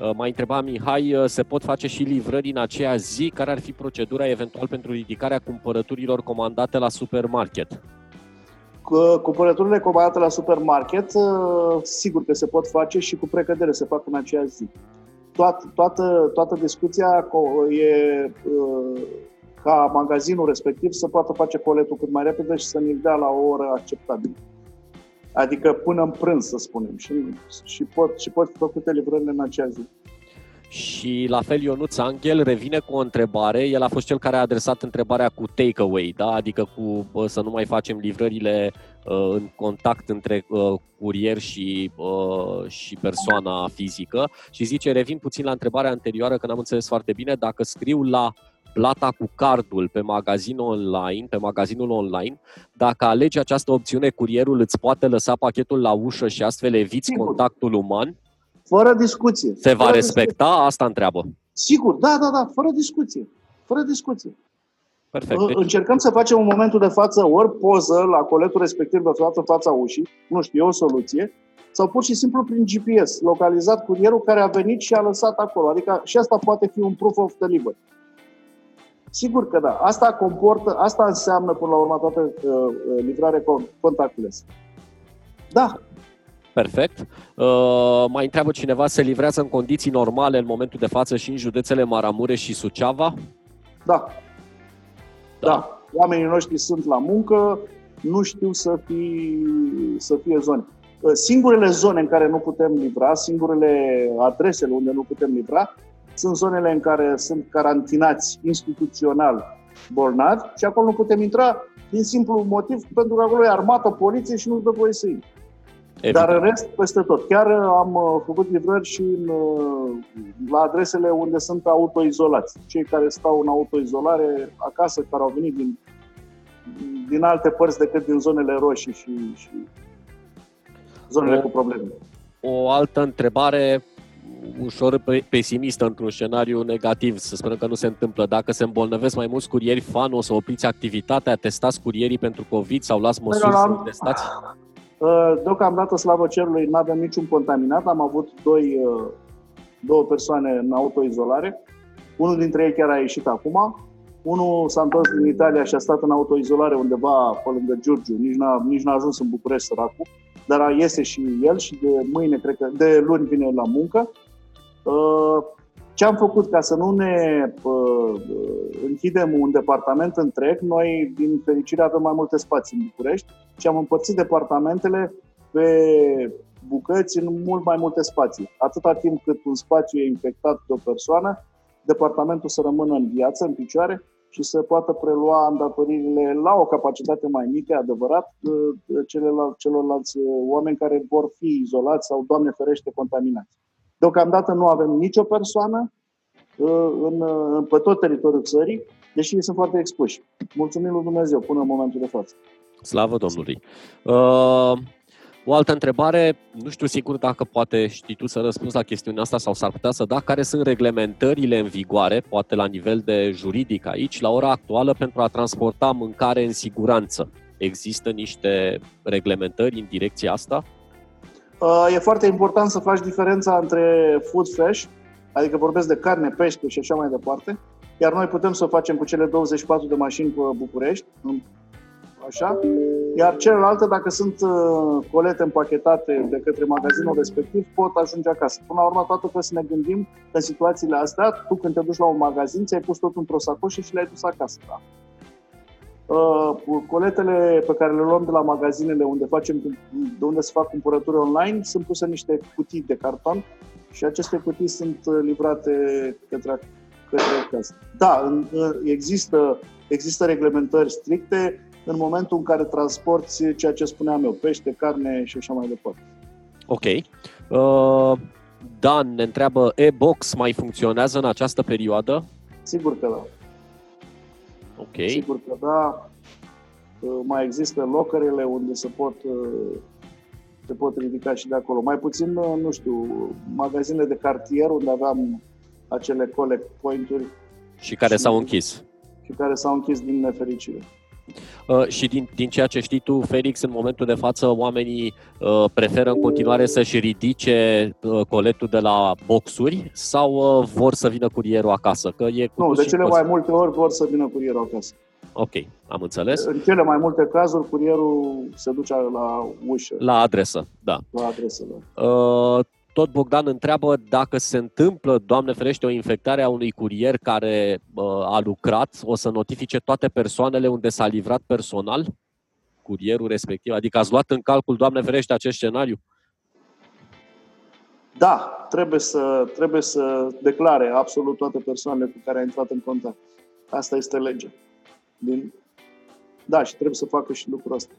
Uh, mai întreba Mihai, uh, se pot face și livrări în aceea zi? Care ar fi procedura eventual pentru ridicarea cumpărăturilor comandate la supermarket? Cumpărăturile comandate la supermarket, uh, sigur că se pot face și cu precădere se fac în aceea zi. Toată, toată, toată discuția e ca magazinul respectiv să poată face coletul cât mai repede și să ne dea la o oră acceptabilă. Adică până în prânz, să spunem. Și, și, pot, și pot fi făcute livrările în acea zi. Și la fel Ionuț Angel revine cu o întrebare. El a fost cel care a adresat întrebarea cu takeaway, da? adică cu bă, să nu mai facem livrările uh, în contact între uh, curier și, uh, și persoana fizică. Și zice, revin puțin la întrebarea anterioară, că n-am înțeles foarte bine, dacă scriu la plata cu cardul pe magazinul online, pe magazinul online, dacă alegi această opțiune, curierul îți poate lăsa pachetul la ușă și astfel eviți Sigur. contactul uman? Fără discuție. Se va fără respecta? Discuție. Asta întreabă. Sigur, da, da, da, fără discuție. Fără discuție. Perfect. Deci... Încercăm să facem în momentul de față ori poză la coletul respectiv de față fața ușii, nu știu, e o soluție, sau pur și simplu prin GPS, localizat curierul care a venit și a lăsat acolo. Adică și asta poate fi un proof of delivery. Sigur că da. Asta comportă, asta înseamnă până la urmă toată uh, uh livrare contactless. Da. Perfect. Uh, mai întreabă cineva, se livrează în condiții normale în momentul de față și în județele Maramureș și Suceava? Da. Da. da. Oamenii noștri sunt la muncă, nu știu să fie, să fie zone. Uh, singurele zone în care nu putem livra, singurele adresele unde nu putem livra, sunt zonele în care sunt carantinați instituțional bolnavi și acolo nu putem intra din simplu motiv pentru că acolo e armată, poliție și nu dă voie să intri. Dar în rest, peste tot. Chiar am uh, făcut livrări și în, uh, la adresele unde sunt autoizolați. Cei care stau în autoizolare acasă, care au venit din, din alte părți decât din zonele roșii și, și zonele o, cu probleme. O altă întrebare ușor pesimistă într-un scenariu negativ, să sperăm că nu se întâmplă. Dacă se îmbolnăvesc mai mulți curieri fan, o să opriți activitatea, testați curierii pentru COVID sau las măsuri să testați? Uh, deocamdată, slavă cerului, nu avem niciun contaminat. Am avut doi, uh, două persoane în autoizolare. Unul dintre ei chiar a ieșit acum. Unul s-a întors din Italia și a stat în autoizolare undeva pe lângă Giurgiu. Nici n-a, nici n-a ajuns în București săracul. Dar iese și el și de mâine, cred că, de luni vine la muncă. Uh, ce am făcut ca să nu ne uh, închidem un departament întreg? Noi, din fericire, avem mai multe spații în București și am împărțit departamentele pe bucăți în mult mai multe spații. Atâta timp cât un spațiu e infectat de o persoană, departamentul să rămână în viață, în picioare și să poată prelua îndatoririle la o capacitate mai mică, adevărat, celorlalți oameni care vor fi izolați sau, Doamne ferește, contaminați. Deocamdată nu avem nicio persoană uh, în, uh, pe tot teritoriul țării, deși sunt foarte expuși. Mulțumim lui Dumnezeu până în momentul de față. Slavă Domnului! Uh, o altă întrebare, nu știu sigur dacă poate știi tu să răspunzi la chestiunea asta sau s-ar putea să da, care sunt reglementările în vigoare, poate la nivel de juridic aici, la ora actuală, pentru a transporta mâncare în siguranță. Există niște reglementări în direcția asta? Uh, e foarte important să faci diferența între food fresh, adică vorbesc de carne, pește și așa mai departe, iar noi putem să o facem cu cele 24 de mașini pe București, așa, iar celelalte, dacă sunt uh, colete împachetate de către magazinul respectiv, pot ajunge acasă. Până la urmă, toată trebuie să ne gândim că în situațiile astea, tu când te duci la un magazin, ți-ai pus tot într-o sacoșă și le-ai dus acasă. Da? Uh, coletele pe care le luăm de la magazinele unde, facem, de unde se fac cumpărături online sunt puse în niște cutii de carton și aceste cutii sunt uh, livrate către, către casă. Da, există, există reglementări stricte în momentul în care transporti ceea ce spuneam eu, pește, carne și așa mai departe. Ok. Uh, Dan ne întreabă, e-box mai funcționează în această perioadă? Sigur că da. Ok. Sigur că da. Mai există locările unde se pot se pot ridica și de acolo. Mai puțin, nu știu, magazinele de cartier unde aveam acele collect point-uri. Și care și, s-au închis. Și care s-au închis din nefericire. Uh, și din, din ceea ce știi tu, Felix, în momentul de față oamenii uh, preferă în continuare să-și ridice uh, coletul de la boxuri sau uh, vor să vină curierul acasă? Că e nu, de cele mai multe ori vor să vină curierul acasă. Ok, am înțeles. În cele mai multe cazuri, curierul se duce la ușă. La adresă, da. La adresă, da. Uh, tot Bogdan întreabă dacă se întâmplă, Doamne ferește, o infectare a unui curier care uh, a lucrat, o să notifice toate persoanele unde s-a livrat personal curierul respectiv? Adică ați luat în calcul, Doamne ferește, acest scenariu? Da, trebuie să, trebuie să declare absolut toate persoanele cu care a intrat în contact. Asta este legea. Din... Da, și trebuie să facă și lucrul ăsta.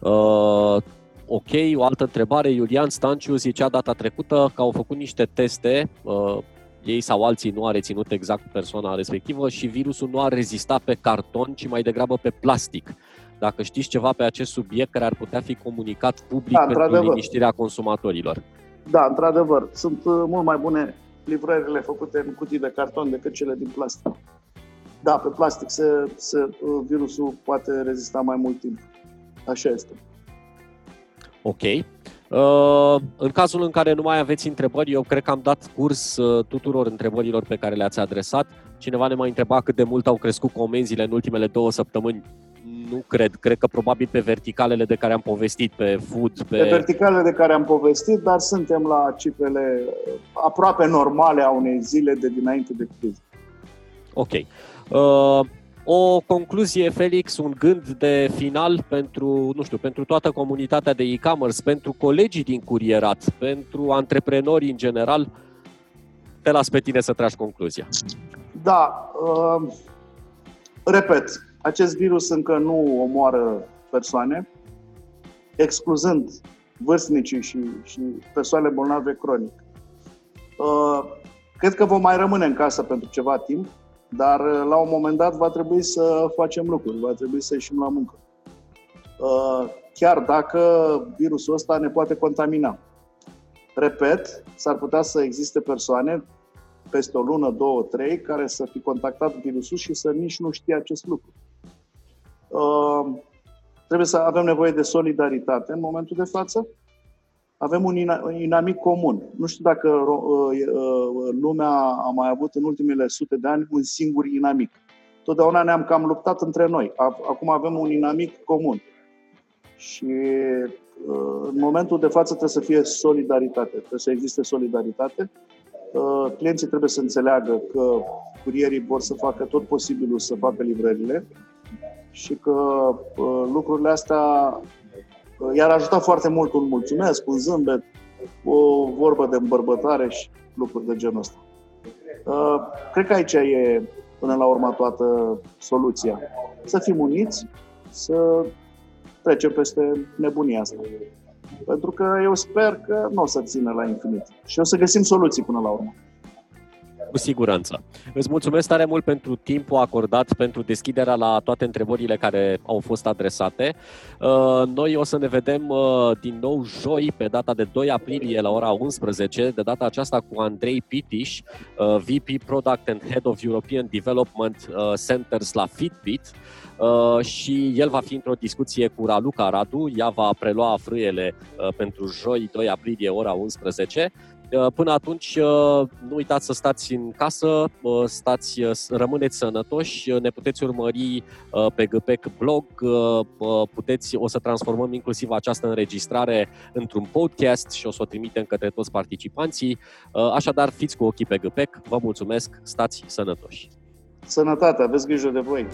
Uh, ok, o altă întrebare. Iulian Stanciu zicea data trecută că au făcut niște teste, uh, ei sau alții nu a reținut exact persoana respectivă și virusul nu a rezistat pe carton, ci mai degrabă pe plastic. Dacă știți ceva pe acest subiect care ar putea fi comunicat public da, pentru liniștirea consumatorilor. Da, într-adevăr. Sunt uh, mult mai bune livrările făcute în cutii de carton decât cele din plastic. Da, pe plastic se, se, uh, virusul poate rezista mai mult timp. Așa este. Ok. Uh, în cazul în care nu mai aveți întrebări, eu cred că am dat curs uh, tuturor întrebărilor pe care le-ați adresat. Cineva ne mai întreba cât de mult au crescut comenzile în ultimele două săptămâni. Nu cred, cred că probabil pe verticalele de care am povestit, pe food, pe... Pe verticalele de care am povestit, dar suntem la cifrele aproape normale a unei zile de dinainte de criză. Ok. Uh, o concluzie, Felix, un gând de final pentru, nu știu, pentru toată comunitatea de e-commerce, pentru colegii din curierat, pentru antreprenori în general, te las pe tine să tragi concluzia. Da, uh, repet, acest virus încă nu omoară persoane, excluzând vârstnicii și, și persoanele bolnave cronic. Uh, cred că vom mai rămâne în casă pentru ceva timp, dar uh, la un moment dat va trebui să facem lucruri, va trebui să ieșim la muncă. Uh, chiar dacă virusul ăsta ne poate contamina. Repet, s-ar putea să existe persoane peste o lună, două, trei, care să fi contactat virusul și să nici nu știe acest lucru. Uh, trebuie să avem nevoie de solidaritate în momentul de față avem un inamic comun. Nu știu dacă uh, uh, lumea a mai avut în ultimele sute de ani un singur inamic. Totdeauna ne-am cam luptat între noi. Acum avem un inamic comun. Și uh, în momentul de față trebuie să fie solidaritate, trebuie să existe solidaritate. Clienții trebuie să înțeleagă că curierii vor să facă tot posibilul să facă livrările și că lucrurile astea i-ar ajuta foarte mult un mulțumesc, un zâmbet, o vorbă de îmbărbătare și lucruri de genul ăsta. Uh, cred că aici e până la urmă toată soluția. Să fim uniți, să trecem peste nebunia asta. Pentru că eu sper că nu o să țină la infinit. Și o să găsim soluții până la urmă. Cu siguranță. Îți mulțumesc tare mult pentru timpul acordat, pentru deschiderea la toate întrebările care au fost adresate. Uh, noi o să ne vedem uh, din nou joi, pe data de 2 aprilie la ora 11, de data aceasta cu Andrei Pitiș, uh, VP Product and Head of European Development Centers la Fitbit. Uh, și el va fi într-o discuție cu Raluca Radu, ea va prelua frâiele uh, pentru joi 2 aprilie ora 11 Uh, până atunci, uh, nu uitați să stați în casă, uh, stați, rămâneți sănătoși, ne puteți urmări pe GPEC blog, puteți, o să transformăm inclusiv această înregistrare într-un podcast și o să o trimitem către toți participanții. Așadar, fiți cu ochii pe GPEC, vă mulțumesc, stați sănătoși! Sănătate, aveți grijă de voi!